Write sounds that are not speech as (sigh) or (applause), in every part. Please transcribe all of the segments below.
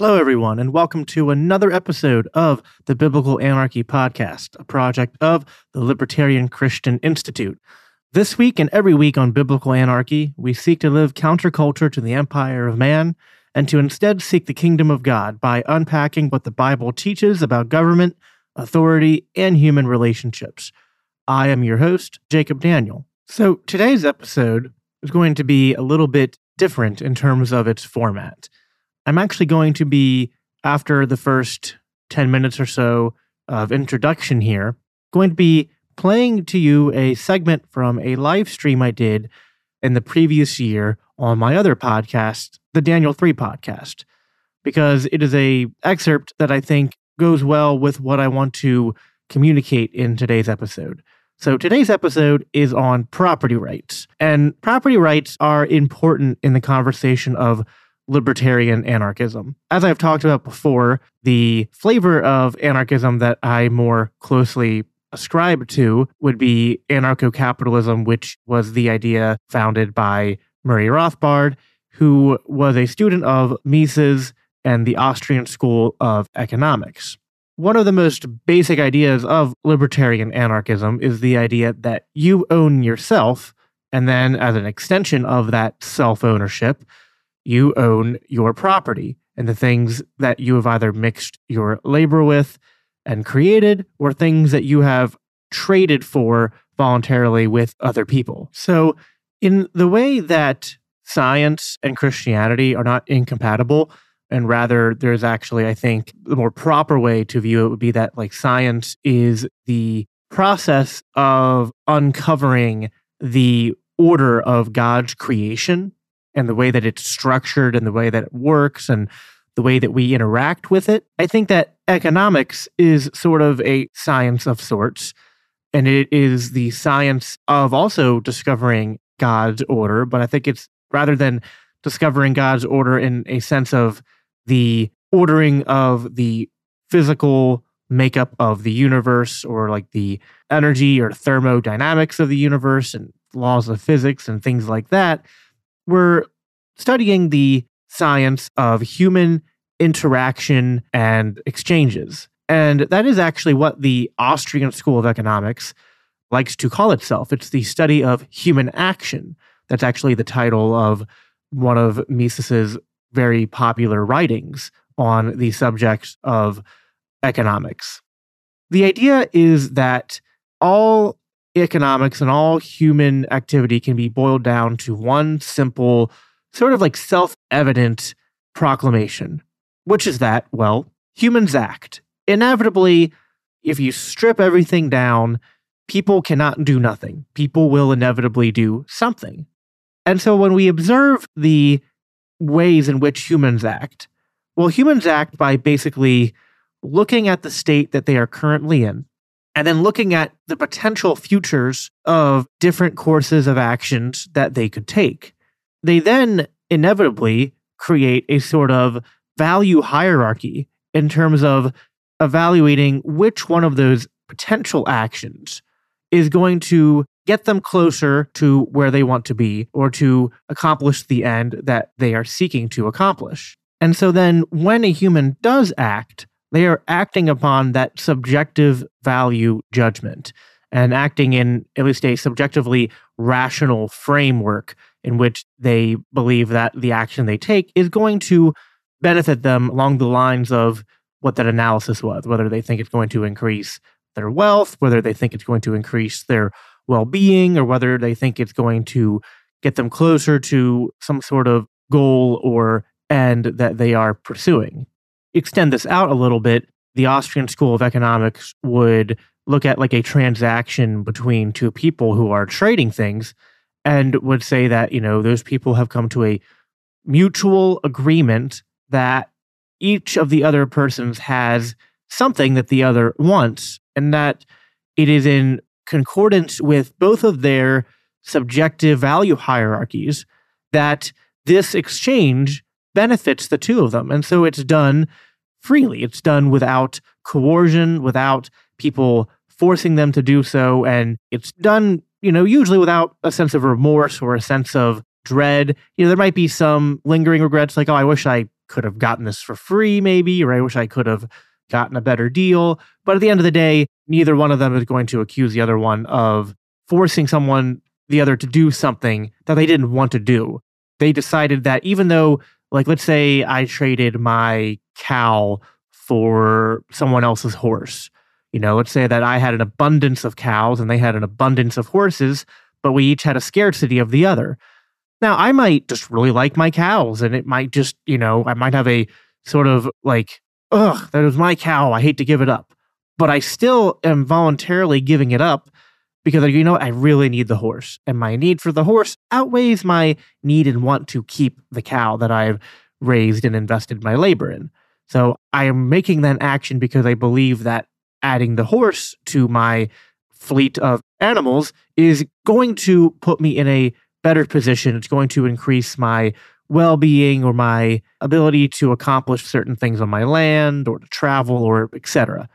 Hello, everyone, and welcome to another episode of the Biblical Anarchy Podcast, a project of the Libertarian Christian Institute. This week and every week on Biblical Anarchy, we seek to live counterculture to the empire of man and to instead seek the kingdom of God by unpacking what the Bible teaches about government, authority, and human relationships. I am your host, Jacob Daniel. So today's episode is going to be a little bit different in terms of its format. I'm actually going to be, after the first 10 minutes or so of introduction here, going to be playing to you a segment from a live stream I did in the previous year on my other podcast, the Daniel 3 podcast, because it is a excerpt that I think goes well with what I want to communicate in today's episode. So today's episode is on property rights. And property rights are important in the conversation of libertarian anarchism. As I've talked about before, the flavor of anarchism that I more closely ascribe to would be anarcho capitalism, which was the idea founded by Murray Rothbard, who was a student of Mises and the Austrian School of Economics. One of the most basic ideas of libertarian anarchism is the idea that you own yourself, and then as an extension of that self ownership, you own your property and the things that you have either mixed your labor with and created or things that you have traded for voluntarily with other people. So, in the way that science and Christianity are not incompatible, and rather there's actually, I think, the more proper way to view it would be that like science is the process of uncovering the order of God's creation and the way that it's structured and the way that it works and the way that we interact with it. I think that economics is sort of a science of sorts. And it is the science of also discovering God's order. But I think it's rather than discovering God's order in a sense of the ordering of the physical makeup of the universe or like the energy or thermodynamics of the universe and laws of physics and things like that we're studying the science of human interaction and exchanges. And that is actually what the Austrian School of Economics likes to call itself. It's the study of human action. That's actually the title of one of Mises's very popular writings on the subject of economics. The idea is that all economics and all human activity can be boiled down to one simple, sort of like self evident proclamation, which is that, well, humans act. Inevitably, if you strip everything down, people cannot do nothing. People will inevitably do something. And so when we observe the ways in which humans act, well, humans act by basically looking at the state that they are currently in and then looking at the potential futures of different courses of actions that they could take. They then inevitably create a sort of value hierarchy in terms of evaluating which one of those potential actions is going to get them closer to where they want to be or to accomplish the end that they are seeking to accomplish. And so then when a human does act, they are acting upon that subjective value judgment and acting in at least a subjectively rational framework in which they believe that the action they take is going to benefit them along the lines of what that analysis was, whether they think it's going to increase their wealth, whether they think it's going to increase their well being, or whether they think it's going to get them closer to some sort of goal or end that they are pursuing extend this out a little bit, the Austrian School of Economics would look at like a transaction between two people who are trading things and would say that, you know, those people have come to a mutual agreement that each of the other persons has something that the other wants and that it is in concordance with both of their subjective value hierarchies that this exchange benefits the two of them. And so it's done freely. It's done without coercion, without people forcing them to do so. And it's done, you know, usually without a sense of remorse or a sense of dread. You know, there might be some lingering regrets like, oh, I wish I could have gotten this for free, maybe, or I wish I could have gotten a better deal. But at the end of the day, neither one of them is going to accuse the other one of forcing someone, the other, to do something that they didn't want to do. They decided that even though, like, let's say I traded my cow for someone else's horse. You know, let's say that I had an abundance of cows and they had an abundance of horses, but we each had a scarcity of the other. Now, I might just really like my cows and it might just, you know, I might have a sort of like ugh, that was my cow. I hate to give it up. But I still am voluntarily giving it up because, you know, I really need the horse. And my need for the horse outweighs my need and want to keep the cow that I've raised and invested my labor in. So I am making that action because I believe that adding the horse to my fleet of animals is going to put me in a better position. It's going to increase my well being or my ability to accomplish certain things on my land or to travel or etc.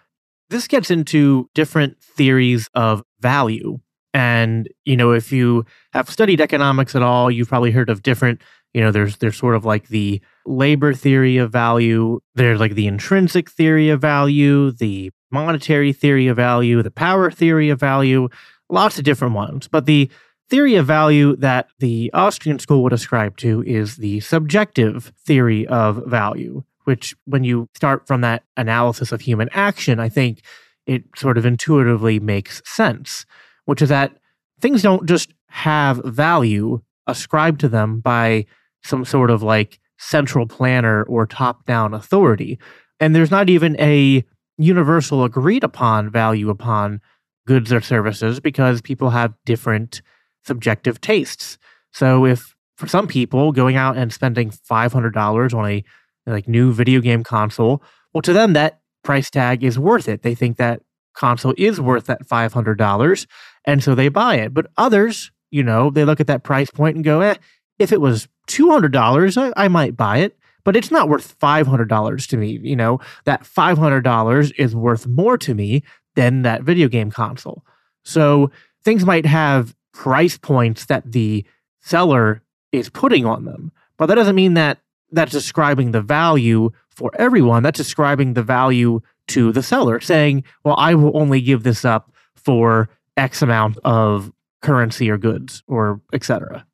This gets into different theories of value. And, you know, if you have studied economics at all, you've probably heard of different, you know, there's there's sort of like the labor theory of value, there's like the intrinsic theory of value, the monetary theory of value, the power theory of value, lots of different ones. But the theory of value that the Austrian school would ascribe to is the subjective theory of value, which, when you start from that analysis of human action, I think it sort of intuitively makes sense, which is that things don't just have value ascribed to them by some sort of like central planner or top down authority. And there's not even a universal agreed upon value upon goods or services because people have different subjective tastes. So if for some people going out and spending $500 on a like new video game console, well to them that price tag is worth it. They think that console is worth that $500 and so they buy it. But others, you know, they look at that price point and go, "Eh, if it was $200, I, I might buy it." But it's not worth $500 to me. You know, that $500 is worth more to me than that video game console. So things might have price points that the seller is putting on them. But that doesn't mean that that's describing the value for everyone. That's describing the value to the seller, saying, well, I will only give this up for X amount of currency or goods or etc.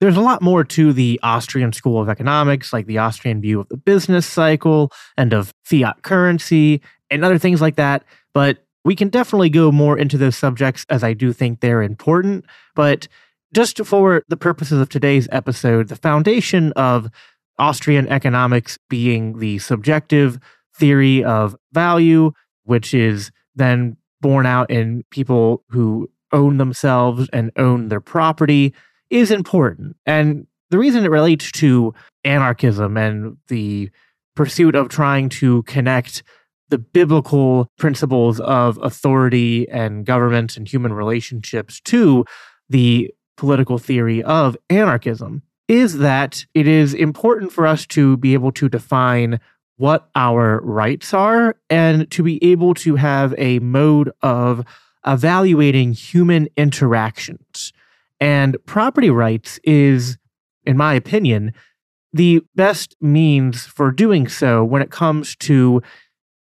There's a lot more to the Austrian school of economics, like the Austrian view of the business cycle and of fiat currency and other things like that. But we can definitely go more into those subjects as I do think they're important. But just for the purposes of today's episode, the foundation of Austrian economics being the subjective theory of value, which is then borne out in people who own themselves and own their property, is important. And the reason it relates to anarchism and the pursuit of trying to connect the biblical principles of authority and government and human relationships to the political theory of anarchism is that it is important for us to be able to define what our rights are and to be able to have a mode of evaluating human interactions. And property rights is, in my opinion, the best means for doing so when it comes to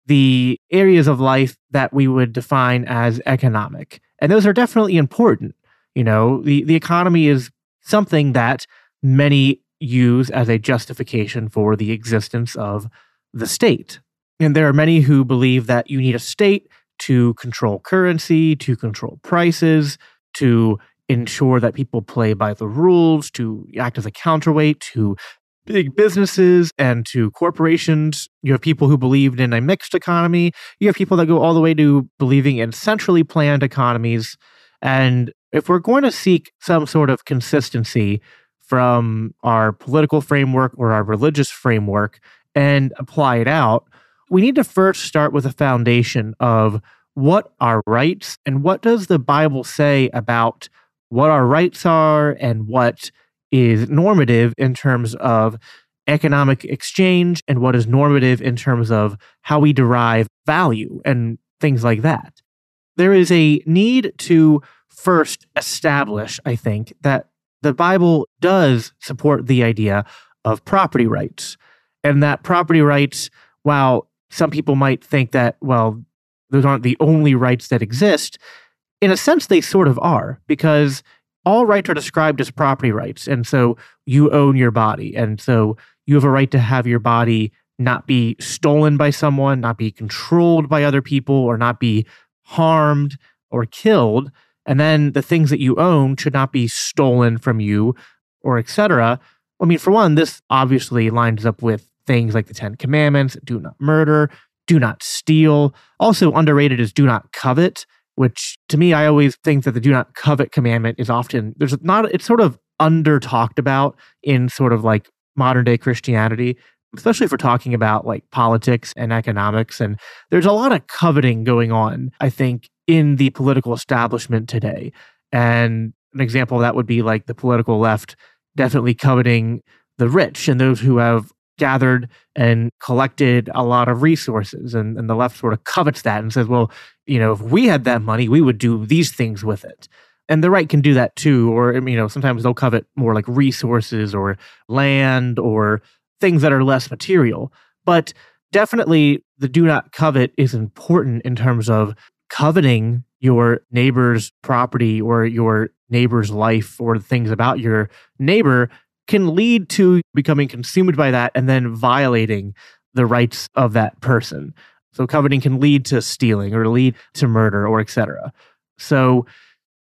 the areas of life that we would define as economic. And those are definitely important. You know, the, the economy is something that many use as a justification for the existence of the state. And there are many who believe that you need a state to control currency, to control prices, to ensure that people play by the rules, to act as a counterweight to big businesses and to corporations. You have people who believed in a mixed economy. You have people that go all the way to believing in centrally planned economies. And if we're going to seek some sort of consistency from our political framework or our religious framework and apply it out, we need to first start with a foundation of what are rights and what does the Bible say about what our rights are and what is normative in terms of economic exchange and what is normative in terms of how we derive value and things like that. There is a need to first establish, I think, that the Bible does support the idea of property rights and that property rights, while some people might think that, well, those aren't the only rights that exist, in a sense, they sort of are because all rights are described as property rights. And so you own your body. And so you have a right to have your body not be stolen by someone, not be controlled by other people, or not be harmed or killed. And then the things that you own should not be stolen from you or etc. I mean, for one, this obviously lines up with things like the Ten Commandments do not murder, do not steal. Also, underrated is do not covet, which to me, I always think that the do not covet commandment is often, there's not, it's sort of under talked about in sort of like modern day Christianity, especially if we're talking about like politics and economics. And there's a lot of coveting going on, I think, in the political establishment today. And an example of that would be like the political left definitely coveting the rich and those who have gathered and collected a lot of resources. And, and the left sort of covets that and says, well, you know, if we had that money, we would do these things with it. And the right can do that too. Or, you know, sometimes they'll covet more like resources or land or things that are less material. But definitely the do not covet is important in terms of coveting your neighbor's property or your neighbor's life or things about your neighbor can lead to becoming consumed by that and then violating the rights of that person. So coveting can lead to stealing or lead to murder or etc. So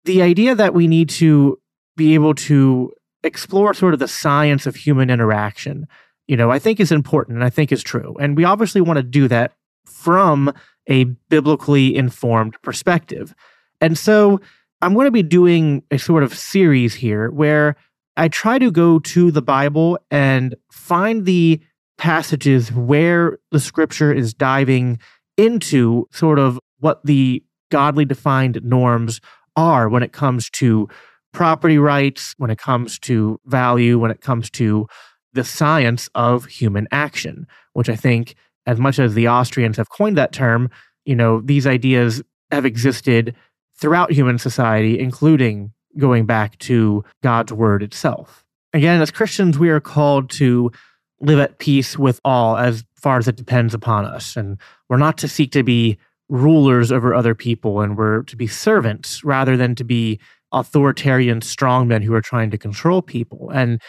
the idea that we need to be able to explore sort of the science of human interaction, you know, I think is important and I think is true. And we obviously want to do that from a biblically informed perspective. And so I'm going to be doing a sort of series here where I try to go to the Bible and find the passages where the scripture is diving into sort of what the godly defined norms are when it comes to property rights, when it comes to value, when it comes to the science of human action, which I think, as much as the Austrians have coined that term, you know, these ideas have existed throughout human society, including going back to God's word itself. Again, as Christians, we are called to live at peace with all as far as it depends upon us. And we're not to seek to be rulers over other people, and we're to be servants rather than to be authoritarian strongmen who are trying to control people. And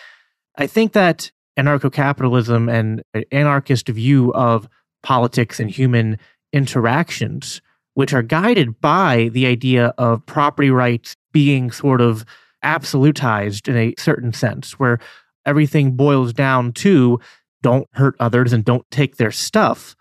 I think that anarcho capitalism and anarchist view of politics and human interactions, which are guided by the idea of property rights being sort of absolutized in a certain sense, where everything boils down to don't hurt others and don't take their stuff.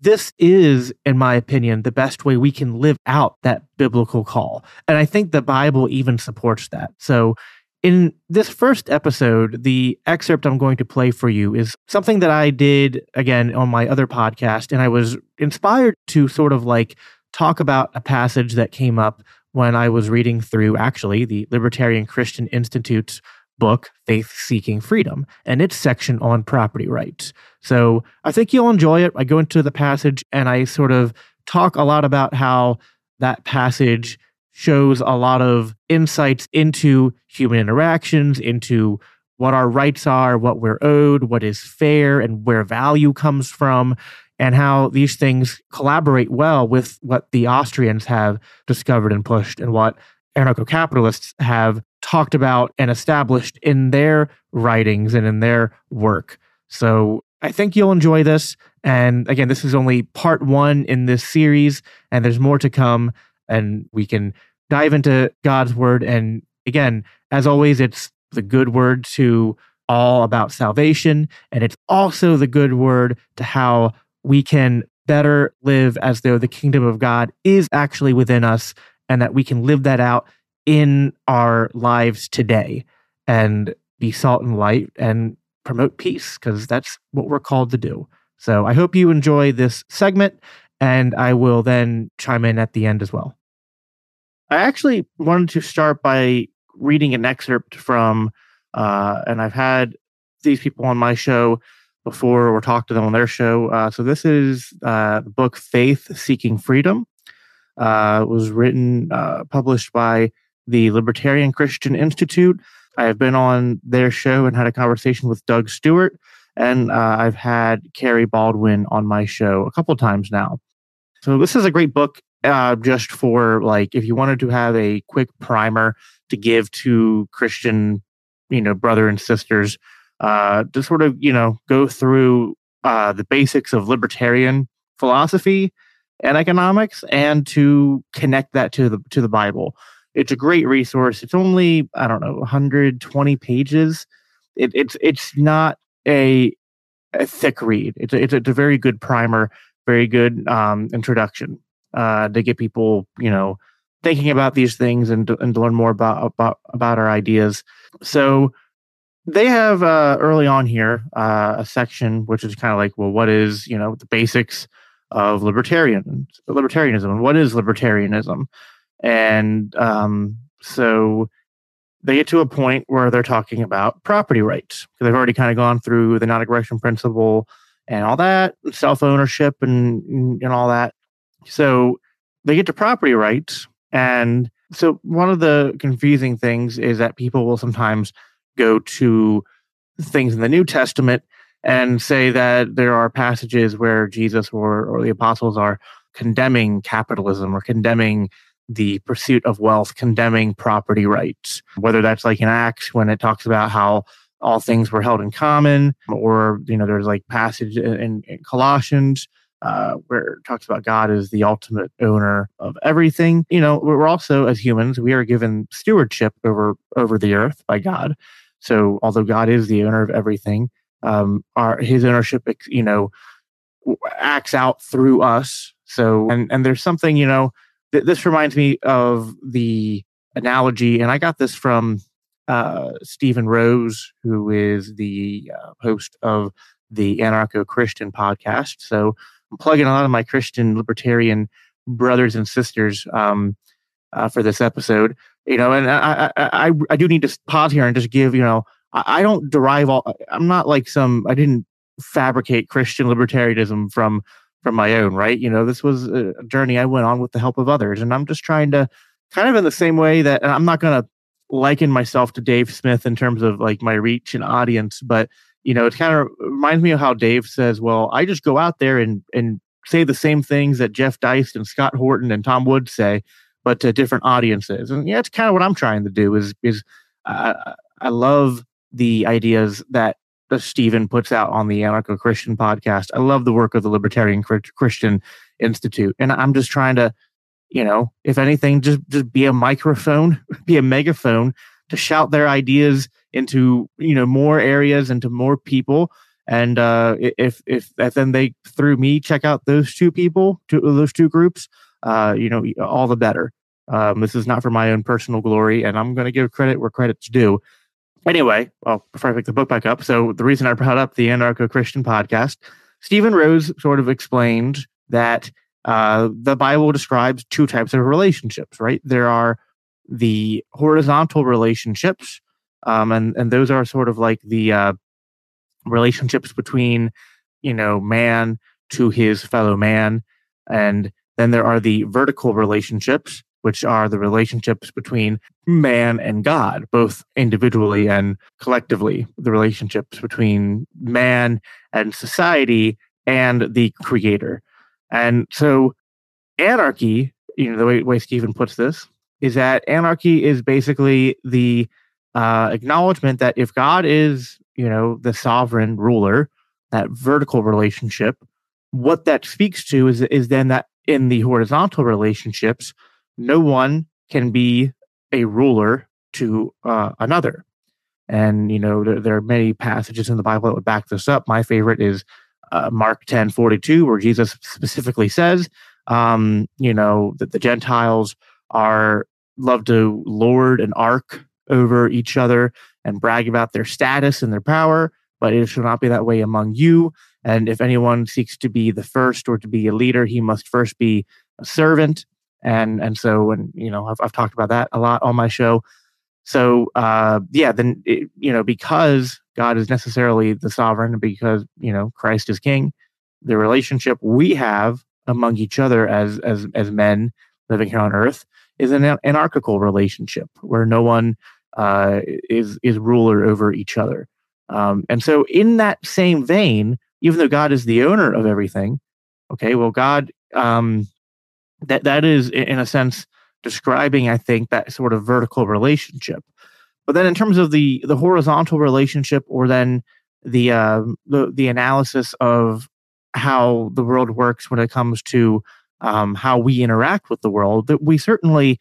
This is, in my opinion, the best way we can live out that biblical call. And I think the Bible even supports that. So, in this first episode, the excerpt I'm going to play for you is something that I did again on my other podcast. And I was inspired to sort of like talk about a passage that came up when I was reading through actually the Libertarian Christian Institute's book, Faith Seeking Freedom, and its section on property rights. So I think you'll enjoy it. I go into the passage and I sort of talk a lot about how that passage shows a lot of insights into human interactions, into what our rights are, what we're owed, what is fair, and where value comes from and how these things collaborate well with what the Austrians have discovered and pushed and what anarcho capitalists have talked about and established in their writings and in their work. So I think you'll enjoy this. And again, this is only part one in this series, and there's more to come. And we can dive into God's word. And again, as always, it's the good word to all about salvation. And it's also the good word to how we can better live as though the kingdom of God is actually within us and that we can live that out in our lives today. And be salt and light and promote peace because that's what we're called to do. So I hope you enjoy this segment and I will then chime in at the end as well. I actually wanted to start by reading an excerpt from, uh, and I've had these people on my show before or talked to them on their show. Uh, so this is uh, the book Faith Seeking Freedom. Uh, it was written, uh, published by the Libertarian Christian Institute. I have been on their show and had a conversation with Doug Stuart, and uh, I've had Kerry Baldwin on my show a couple times now. So this is a great book uh, just for like if you wanted to have a quick primer to give to Christian, you know, brother and sisters, uh, to sort of you know go through uh, the basics of libertarian philosophy and economics, and to connect that to the to the Bible. It's a great resource. It's only I don't know 120 pages. It, it's it's not a, a thick read. It's a, it's, a, very good primer, very good um, introduction uh, to get people, you know, thinking about these things and and to learn more about about about our ideas. So they have uh, early on here uh, a section which is kind of like, well, what is you know the basics of libertarian libertarianism and what is libertarianism, and um, so they get to a point where they're talking about property rights because they've already kind of gone through the non-aggression principle and all that, self ownership and and all that. So they get to property rights. And so one of the confusing things is that people will sometimes go to things in the New Testament and say that there are passages where Jesus or, or the apostles are condemning capitalism or condemning the pursuit of wealth, condemning property rights, whether that's like in Acts when it talks about how all things were held in common, or you know, there's like passage in, in Colossians uh, where it talks about God as the ultimate owner of everything. You know, we're also as humans, we are given stewardship over over the earth by God. So although God is the owner of everything, um, our his ownership, you know, acts out through us. So and and there's something, you know, th- this reminds me of the analogy, and I got this from uh, Stephen Rose, who is the uh, host of the Anarcho Christian podcast. So I'm plugging a lot of my Christian libertarian brothers and sisters um, uh, for this episode. You know, and I, I, I I do need to pause here and just give you know I, I don't derive all. I'm not like some. I didn't fabricate Christian libertarianism from from my own. Right. You know, this was a journey I went on with the help of others, and I'm just trying to kind of in the same way that I'm not going to liken myself to Dave Smith in terms of like my reach and audience, but you know, it kind of reminds me of how Dave says, well, I just go out there and, and say the same things that Jeff Deist and Scott Horton and Tom Woods say, but to different audiences. And yeah, it's kind of what I'm trying to do is, is uh, I love the ideas that Stephen puts out on the Anarcho Christian podcast. I love the work of the Libertarian Christian Institute. And I'm just trying to, you know, if anything, just, just be a microphone, (laughs) be a megaphone to shout their ideas into you know more areas into more people. And uh, if if then they through me check out those two people two those two groups uh, you know all the better. Um, this is not for my own personal glory and i'm going to give credit where credit's due. Anyway well before i pick the book back up so the reason i brought up the anarcho-christian podcast stephen rose sort of explained that uh, the bible describes two types of relationships right? There are the horizontal relationships um, and and those are sort of like the uh, relationships between you know man to his fellow man, and then there are the vertical relationships, which are the relationships between man and God, both individually and collectively. The relationships between man and society and the creator. And so anarchy, you know, the way, way Stephen puts this, is that anarchy is basically the uh, acknowledgement that if God is, you know, the sovereign ruler, that vertical relationship, what that speaks to is is then that in the horizontal relationships, no one can be a ruler to uh, another. And you know, there, there, are many passages in the Bible that would back this up. My favorite is uh, Mark ten forty two, where Jesus specifically says, um, you know, that the Gentiles are love to lord and arc over each other and brag about their status and their power, but it shall not be that way among you. And if anyone seeks to be the first or to be a leader, he must first be a servant. And and so, and you know, I've, I've talked about that a lot on my show. So uh, yeah, then it, you know, because God is necessarily the sovereign, because you know Christ is King, the relationship we have among each other as as as men living here on Earth is an anarchical relationship where no one uh, is is ruler over each other. Um, and so, in that same vein, even though God is the owner of everything, okay, well, God, um, that that is in a sense describing, I think, that sort of vertical relationship. But then, in terms of the the horizontal relationship, or then the uh, the the analysis of how the world works when it comes to um, how we interact with the world, that we certainly,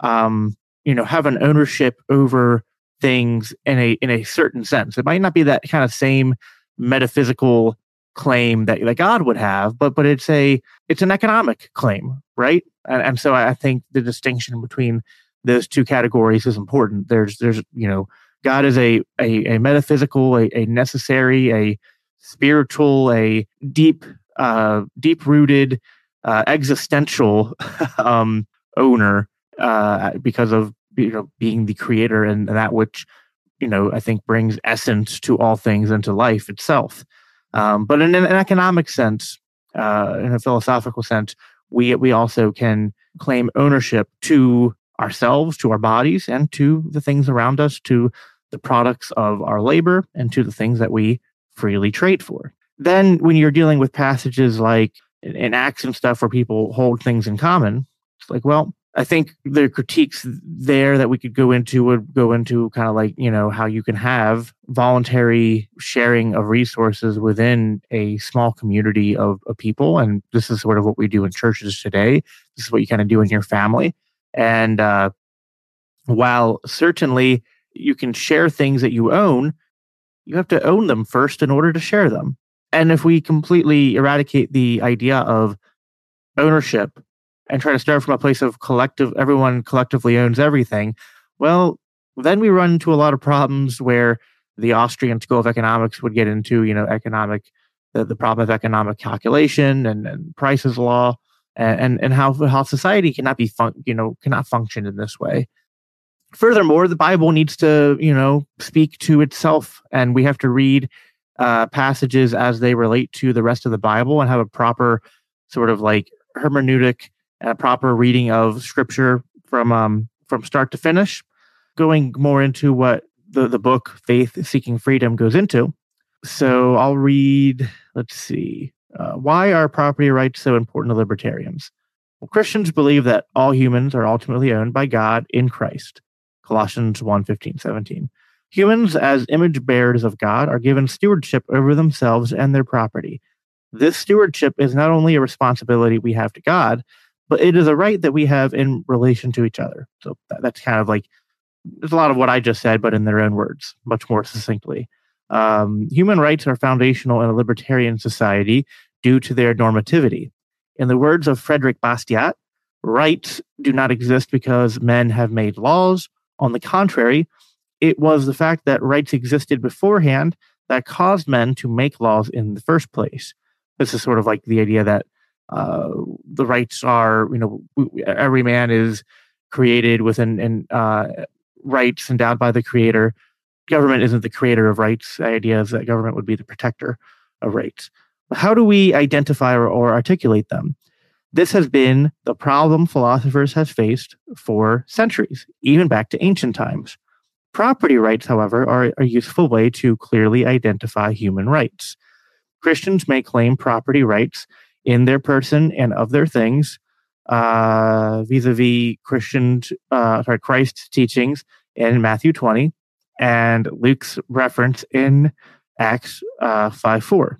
um, you know, have an ownership over things in a in a certain sense. It might not be that kind of same metaphysical claim that, that God would have, but but it's a it's an economic claim, right? And, and so I think the distinction between those two categories is important. There's there's you know God is a a, a metaphysical, a, a necessary, a spiritual, a deep uh, deep rooted uh, existential (laughs) um, owner uh, because of you know being the creator and, that which you know I think brings essence to all things and to life itself. Um, but in an economic sense, uh, in a philosophical sense, we we also can claim ownership to ourselves, to our bodies, and to the things around us, to the products of our labor, and to the things that we freely trade for. Then, when you're dealing with passages like in Acts and stuff where people hold things in common, it's like, well, I think the critiques there that we could go into would go into kind of like, you know, how you can have voluntary sharing of resources within a small community of, of people. And this is sort of what we do in churches today. This is what you kind of do in your family. And uh, while certainly you can share things that you own, you have to own them first in order to share them. And if we completely eradicate the idea of ownership and try to start from a place of collective, everyone collectively owns everything, well, then we run into a lot of problems where the Austrian School of Economics would get into, you know, economic, the, the problem of economic calculation and, and prices law and, and, and how, how society cannot be, fun, you know, cannot function in this way. Furthermore, the Bible needs to, you know, speak to itself and we have to read uh, passages as they relate to the rest of the Bible and have a proper sort of like hermeneutic a proper reading of scripture from um, from start to finish. Going more into what the, the book Faith Seeking Freedom goes into. So I'll read, let's see, uh, why are property rights so important to libertarians? Well, Christians believe that all humans are ultimately owned by God in Christ. Colossians 1 15, 17. Humans, as image bearers of God, are given stewardship over themselves and their property. This stewardship is not only a responsibility we have to God, but it is a right that we have in relation to each other. So that, that's kind of like there's a lot of what I just said, but in their own words, much more succinctly. Um, human rights are foundational in a libertarian society due to their normativity. In the words of Frederic Bastiat, rights do not exist because men have made laws. On the contrary, it was the fact that rights existed beforehand that caused men to make laws in the first place. This is sort of like the idea that uh, the rights are, you know, every man is created with an, an uh, rights endowed by the creator. Government isn't the creator of rights. The idea is that government would be the protector of rights. How do we identify or, or articulate them? This has been the problem philosophers have faced for centuries, even back to ancient times. Property rights, however, are a useful way to clearly identify human rights. Christians may claim property rights in their person and of their things, uh, vis-a-vis Christian, uh, sorry, Christ's teachings in Matthew 20 and Luke's reference in Acts uh, 5 4.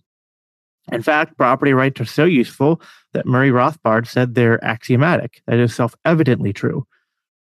In fact, property rights are so useful that Murray Rothbard said they're axiomatic, that is self evidently true.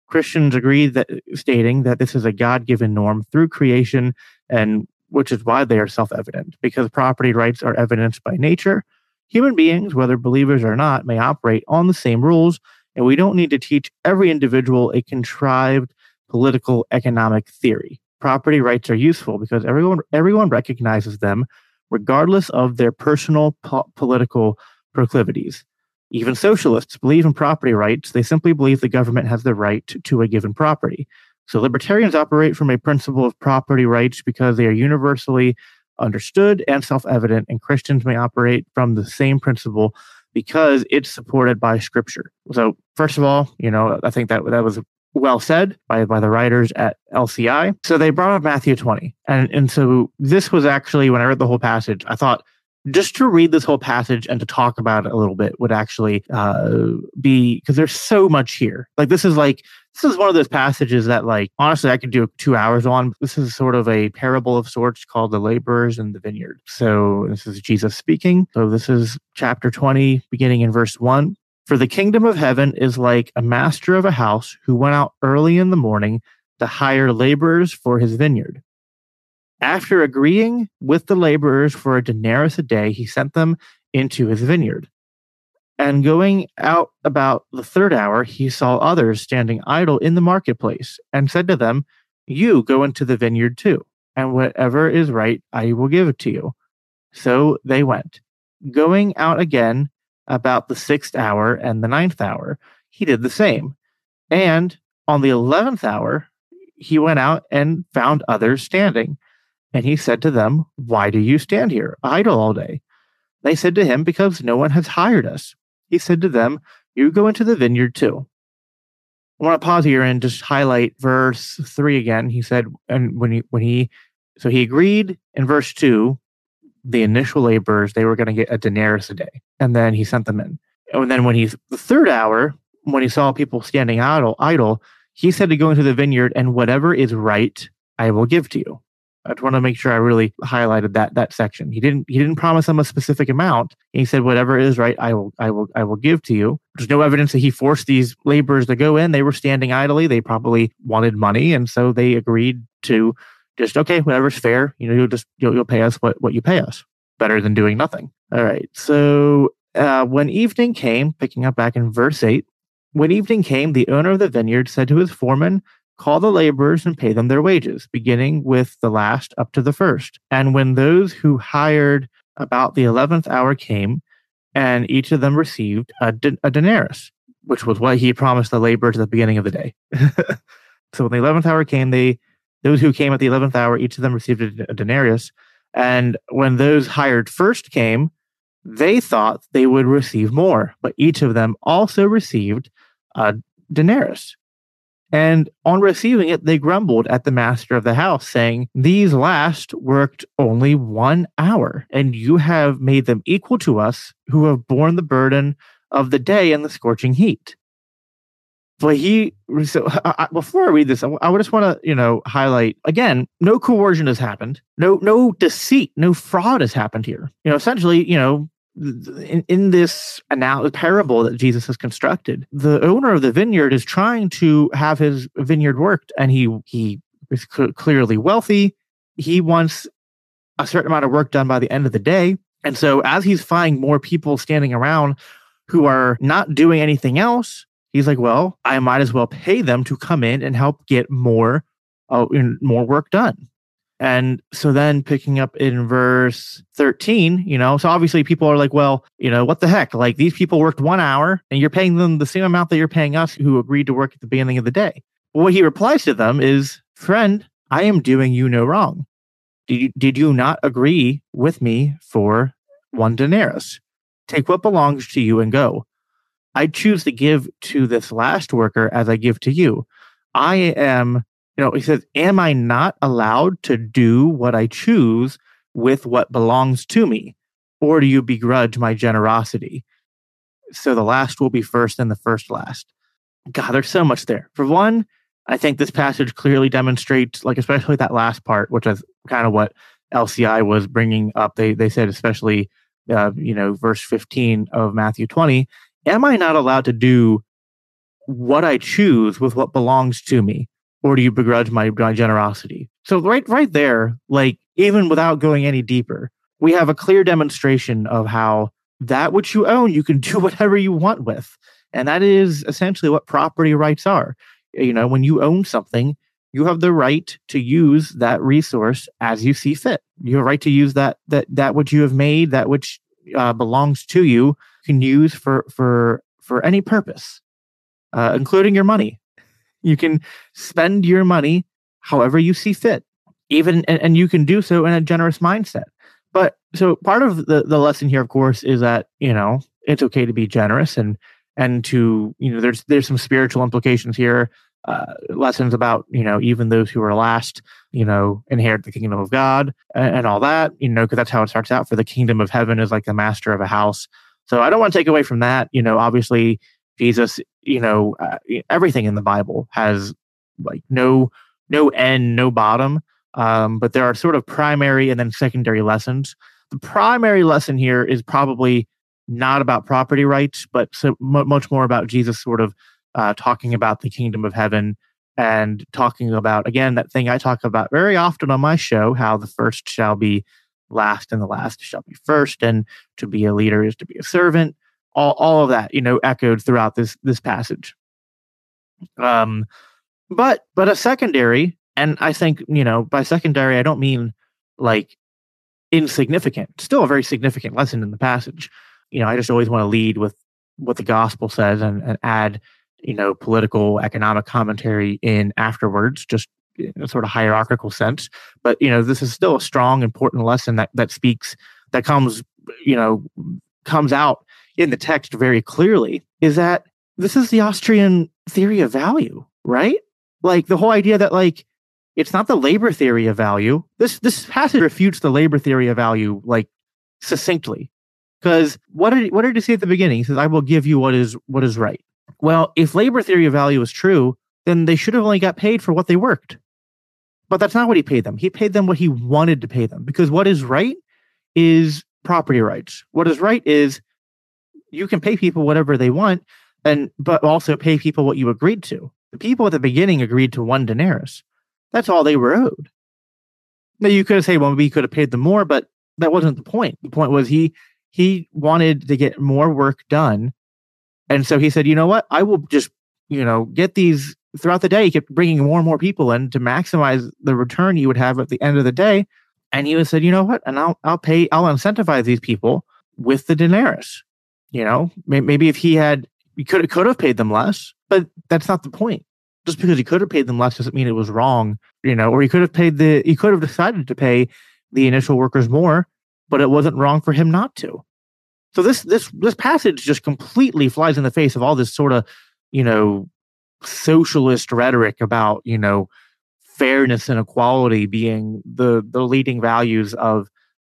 Christians agree that stating that this is a God given norm through creation, and which is why they are self evident, because property rights are evidenced by nature Human beings, whether believers or not, may operate on the same rules, and we don't need to teach every individual a contrived political economic theory. Property rights are useful because everyone everyone recognizes them regardless of their personal po- political proclivities. Even socialists believe in property rights. They simply believe the government has the right to, to a given property. So libertarians operate from a principle of property rights because they are universally understood and self evident, and Christians may operate from the same principle because it's supported by scripture. So, first of all, you know, I think that that was well said by, by the writers at LCI. So they brought up Matthew 20. And, and so this was actually, when I read the whole passage, I thought just to read this whole passage and to talk about it a little bit would actually uh, be because there's so much here. Like this is like this is one of those passages that like honestly I could do two hours on. This is sort of a parable of sorts called the laborers in the vineyard. So this is Jesus speaking. So this is chapter 20, beginning in verse one. For the kingdom of heaven is like a master of a house who went out early in the morning to hire laborers for his vineyard. After agreeing with the laborers for a denarius a day, he sent them into his vineyard. And going out about the third hour, he saw others standing idle in the marketplace and said to them, You go into the vineyard too, and whatever is right, I will give it to you. So they went. Going out again about the sixth hour and the ninth hour, he did the same. And on the eleventh hour, he went out and found others standing and he said to them, Why do you stand here, idle all day? They said to him, Because no one has hired us. He said to them, You go into the vineyard too. I want to pause here and just highlight verse three again. He said, and when he when he so he agreed in verse two, the initial laborers, they were going to get a denarius a day. And then he sent them in. And then when he's the third hour, when he saw people standing idle, idle, he said to go into the vineyard and whatever is right, I will give to you. I just want to make sure I really highlighted that that section. He didn't he didn't promise them a specific amount. He said, "Whatever is right, I will I will I will give to you." There's no evidence that he forced these laborers to go in. They were standing idly. They probably wanted money, and so they agreed to just okay, whatever's fair. You know, you'll just you'll, you'll pay us what what you pay us. Better than doing nothing. All right. So uh, when evening came, picking up back in verse eight, when evening came, the owner of the vineyard said to his foreman, Call the laborers and pay them their wages, beginning with the last up to the first. And when those who hired about the eleventh hour came, and each of them received a, a denarius, which was what he promised the laborers at the beginning of the day. (laughs) so when the eleventh hour came, they those who came at the eleventh hour, each of them received a denarius. And when those hired first came, they thought they would receive more, but each of them also received a denarius. And on receiving it, they grumbled at the master of the house, saying, These last worked only one hour, and you have made them equal to us who have borne the burden of the day and the scorching heat. But he, so (laughs) I, before I read this, I, I just want to, you know, highlight again, no coercion has happened. No, no deceit, no fraud has happened here. You know, essentially, you know, in, in this anal- parable that Jesus has constructed, the owner of the vineyard is trying to have his vineyard worked, and he he is cl- clearly wealthy. He wants a certain amount of work done by the end of the day, and so as he's finding more people standing around who are not doing anything else, he's like, "Well, I might as well pay them to come in and help get more, uh, more work done." And so then picking up in verse 13, you know, so obviously people are like, well, you know, what the heck? Like these people worked one hour and you're paying them the same amount that you're paying us who agreed to work at the beginning of the day. what he replies to them is, friend, I am doing you no wrong. Did you, did you not agree with me for one denarius? Take what belongs to you and go. I choose to give to this last worker as I give to you. I am you know, he says, Am I not allowed to do what I choose with what belongs to me? Or do you begrudge my generosity? So the last will be first and the first last. God, there's so much there. For one, I think this passage clearly demonstrates, like, especially that last part, which is kind of what LCI was bringing up. They, they said, especially, uh, you know, verse 15 of Matthew 20, Am I not allowed to do what I choose with what belongs to me? Or do you begrudge my, my generosity? So right right there, like even without going any deeper, we have a clear demonstration of how that which you own you can (laughs) do whatever you want with. And that is essentially what property rights are. you know, when you own something, you have the right to use that resource as you see fit. You have a right to use that that that which you have made, that which uh, belongs to you, can use for for for any purpose, uh, including your money. You can spend your money however you see fit, even and, and you can do so in a generous mindset. But so part of the the lesson here, of course, is that you know it's okay to be generous and and to you know there's there's some spiritual implications here uh, lessons about you know even those who are last you know inherit the kingdom of god and, and all that you know because that's how it starts out for the kingdom of heaven is like the master of a house so i don't want to take away from that you know obviously jesus you know uh, everything in the bible has like no no end no bottom um, but there are sort of primary and then secondary lessons the primary lesson here is probably not about property rights but so much more about jesus sort of uh, talking about the kingdom of heaven and talking about, again, that thing I talk about very often on my show how the first shall be last and the last shall be first, and to be a leader is to be a servant. All, all of that, you know, echoed throughout this this passage. Um, but but a secondary, and I think you know by secondary I don't mean like insignificant. Still a very significant lesson in the passage. You know, I just always want to lead with what the gospel says and, and add you know, political economic commentary in afterwards, just in a sort of hierarchical sense. But you know, this is still a strong, important lesson that that speaks that comes, you know, comes out in the text very clearly. Is that this is the Austrian theory of value, right? Like the whole idea that like it's not the labor theory of value. This this passage refutes the labor theory of value like succinctly. Because what did what did he say at the beginning? He says, "I will give you what is what is right." Well, if labor theory of value is true, then they should have only got paid for what they worked. But that's not what he paid them. He paid them what he wanted to pay them because what is right is property rights. What is right is you can pay people whatever they want and but also pay people what you agreed to. The people at the beginning agreed to one denarius. That's all they were owed. Now you could have said, well, we could have paid them more, but that wasn't the point. The point was he he wanted to get more work done and so he said, you know what? I will just, you know, get these throughout the day. He kept bringing more and more people in to maximize the return you would have at the end of the day. And he said, you know what? And I'll, I'll pay, I'll incentivize these people with the denarius. You know, maybe if he had, he could, could have paid them less, but that's not the point. Just because he could have paid them less doesn't mean it was wrong, you know, or he could have paid the, he could have decided to pay the initial workers more, but it wasn't wrong for him not to. So this this this passage just completely flies in the face of all this sort of, you know, socialist rhetoric about, you know, fairness and equality being the the leading values of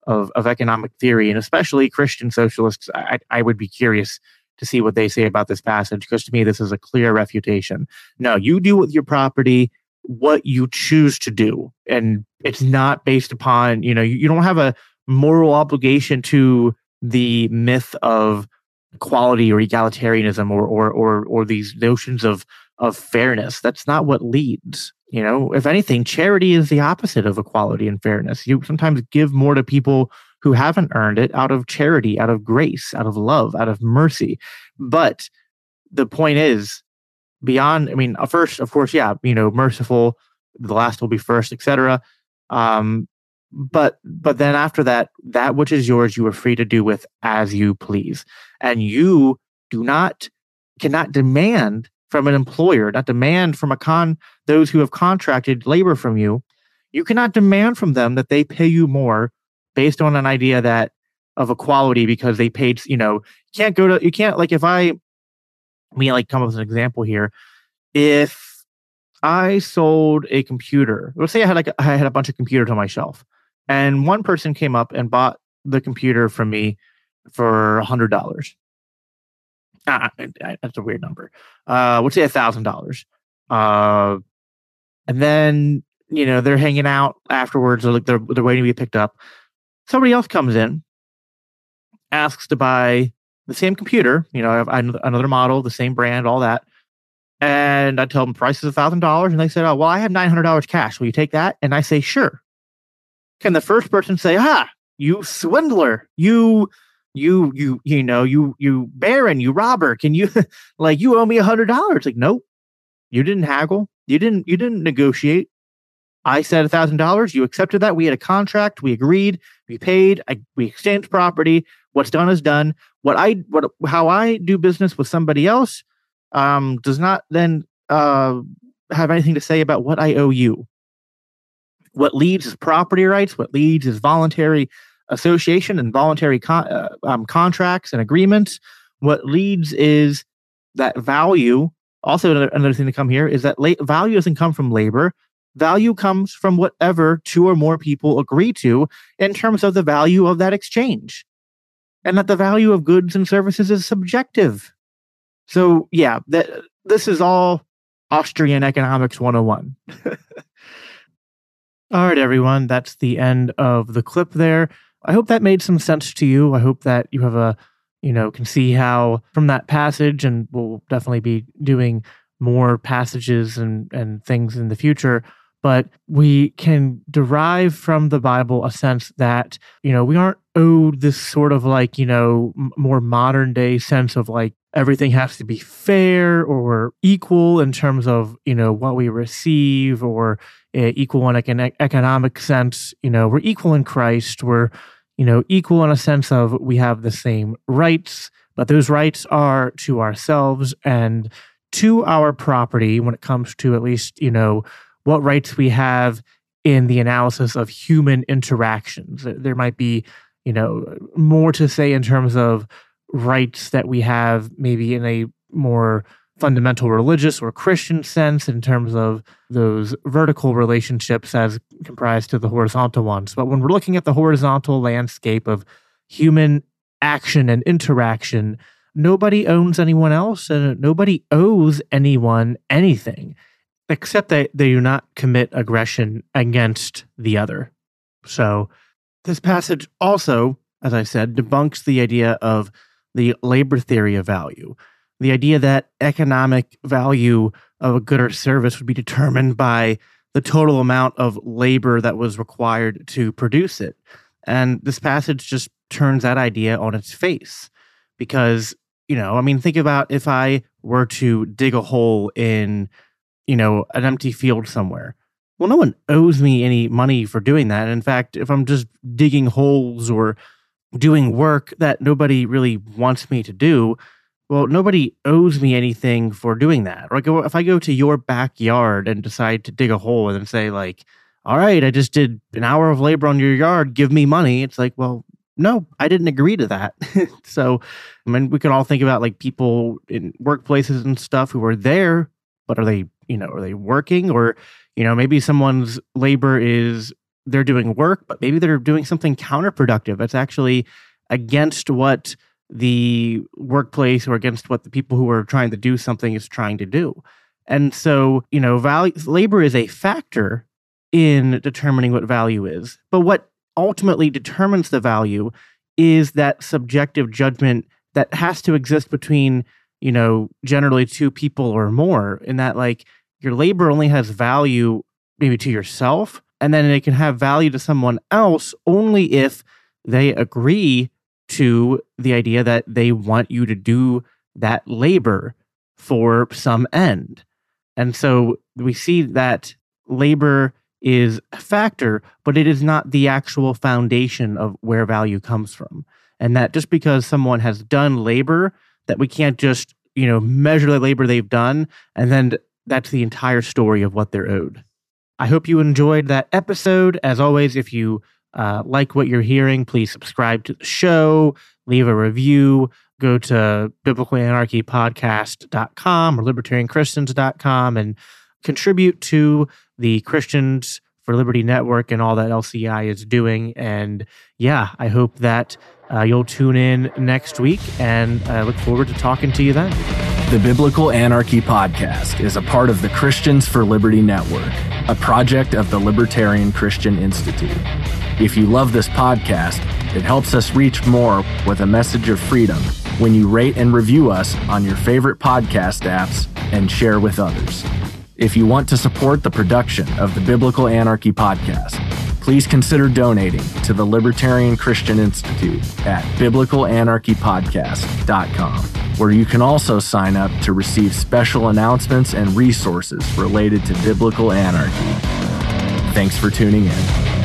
of, of economic theory and especially Christian socialists. I, I would be curious to see what they say about this passage because to me this is a clear refutation. No, you do with your property what you choose to do and it's not based upon, you know, you, you don't have a moral obligation to the myth of equality or egalitarianism or or or or these notions of of fairness. That's not what leads. You know, if anything, charity is the opposite of equality and fairness. You sometimes give more to people who haven't earned it out of charity, out of grace, out of love, out of mercy. But the point is, beyond, I mean, uh, first, of course, yeah, you know, merciful, the last will be first, etc. Um, but but then after that that which is yours you are free to do with as you please and you do not cannot demand from an employer not demand from a con those who have contracted labor from you you cannot demand from them that they pay you more based on an idea that of equality because they paid you know you can't go to you can't like if i me like come up with an example here if i sold a computer let's say i had like i had a bunch of computers on my shelf and one person came up and bought the computer from me for a hundred dollars. Ah, that's a weird number. Uh, we'll say a thousand dollars. Uh, and then you know they're hanging out afterwards. They're, they're they're waiting to be picked up. Somebody else comes in, asks to buy the same computer. You know, another model, the same brand, all that. And I tell them price is a thousand dollars, and they said, "Oh, well, I have nine hundred dollars cash. Will you take that?" And I say, "Sure." can the first person say, "Ah, you swindler, you, you, you, you know, you, you baron, you robber? Can you, (laughs) like, you owe me a hundred dollars?" Like, nope. You didn't haggle. You didn't you didn't negotiate. I said a thousand dollars. You accepted that. We had a contract. We agreed. We paid. I, we exchanged property. What's done is done. What I what how I do business with somebody else um, does not then uh, have anything to say about what I owe you. What leads is property rights. What leads is voluntary association and voluntary con- uh, um, contracts and agreements. What leads is that value. Also, another, another thing to come here is that la- value doesn't come from labor. Value comes from whatever two or more people agree to in terms of the value of that exchange. And that the value of goods and services is subjective. So, yeah, that this is all Austrian Economics 101. (laughs) all right, everyone. That's the end of the clip there. I hope that made some sense to you. I hope that you have a, you know, can see how from that passage, and we'll definitely be doing more passages and, and things in the future but we can derive from the Bible a sense that, you know, we aren't owed this sort of like, you know, more modern day sense of like everything has to be fair or equal in terms of, you know, what we receive or Eh, equal in like an economic sense. You know, we're equal in Christ. We're, you know, equal in a sense of we have the same rights, but those rights are to ourselves and to our property when it comes to at least, you know, what rights we have in the analysis of human interactions. There might be, you know, more to say in terms of rights that we have maybe in a more fundamental religious or Christian sense in terms of those vertical relationships as comprised to the horizontal ones. But when we're looking at the horizontal landscape of human action and interaction, nobody owns anyone else and nobody owes anyone anything except that they do not commit aggression against the other. So, this passage also, as I said, debunks the idea of the labor theory of value, the idea that economic value of a good or service would be determined by the total amount of labor that was required to produce it. And this passage just turns that idea on its face because, you know, I mean, think about if I were to dig a hole in you know, an empty field somewhere. Well, no one owes me any money for doing that. In fact, if I'm just digging holes or doing work that nobody really wants me to do, well, nobody owes me anything for doing that. Like if I go to your backyard and decide to dig a hole and say like, "All right, I just did an hour of labor on your yard, give me money." It's like, well, no, I didn't agree to that. (laughs) so, I mean, we can all think about like people in workplaces and stuff who are there, but are they you know, are they working or, you know, maybe someone's labor is they're doing work, but maybe they're doing something counterproductive. That's actually against what the workplace or against what the people who are trying to do something is trying to do. And so, you know, value labor is a factor in determining what value is. But what ultimately determines the value is that subjective judgment that has to exist between, you know, generally two people or more in that like your labor only has value maybe to yourself and then it can have value to someone else only if they agree to the idea that they want you to do that labor for some end. And so we see that labor is a factor, but it is not the actual foundation of where value comes from. And that just because someone has done labor, that we can't just, you know, measure the labor they've done and then that's the entire story of what they're owed. I hope you enjoyed that episode. As always, if you uh, like what you're hearing, please subscribe to the show, leave a review, go to biblicalanarchypodcast.com or libertarianchristians.com and contribute to the Christians for Liberty Network and all that LCI is doing. And yeah, I hope that uh, you'll tune in next week and I look forward to talking to you then. The Biblical Anarchy Podcast is a part of the Christians for Liberty Network, a project of the Libertarian Christian Institute. If you love this podcast, it helps us reach more with a message of freedom when you rate and review us on your favorite podcast apps and share with others. If you want to support the production of the Biblical Anarchy Podcast, please consider donating to the Libertarian Christian Institute at biblicalanarchypodcast.com, where you can also sign up to receive special announcements and resources related to biblical anarchy. Thanks for tuning in.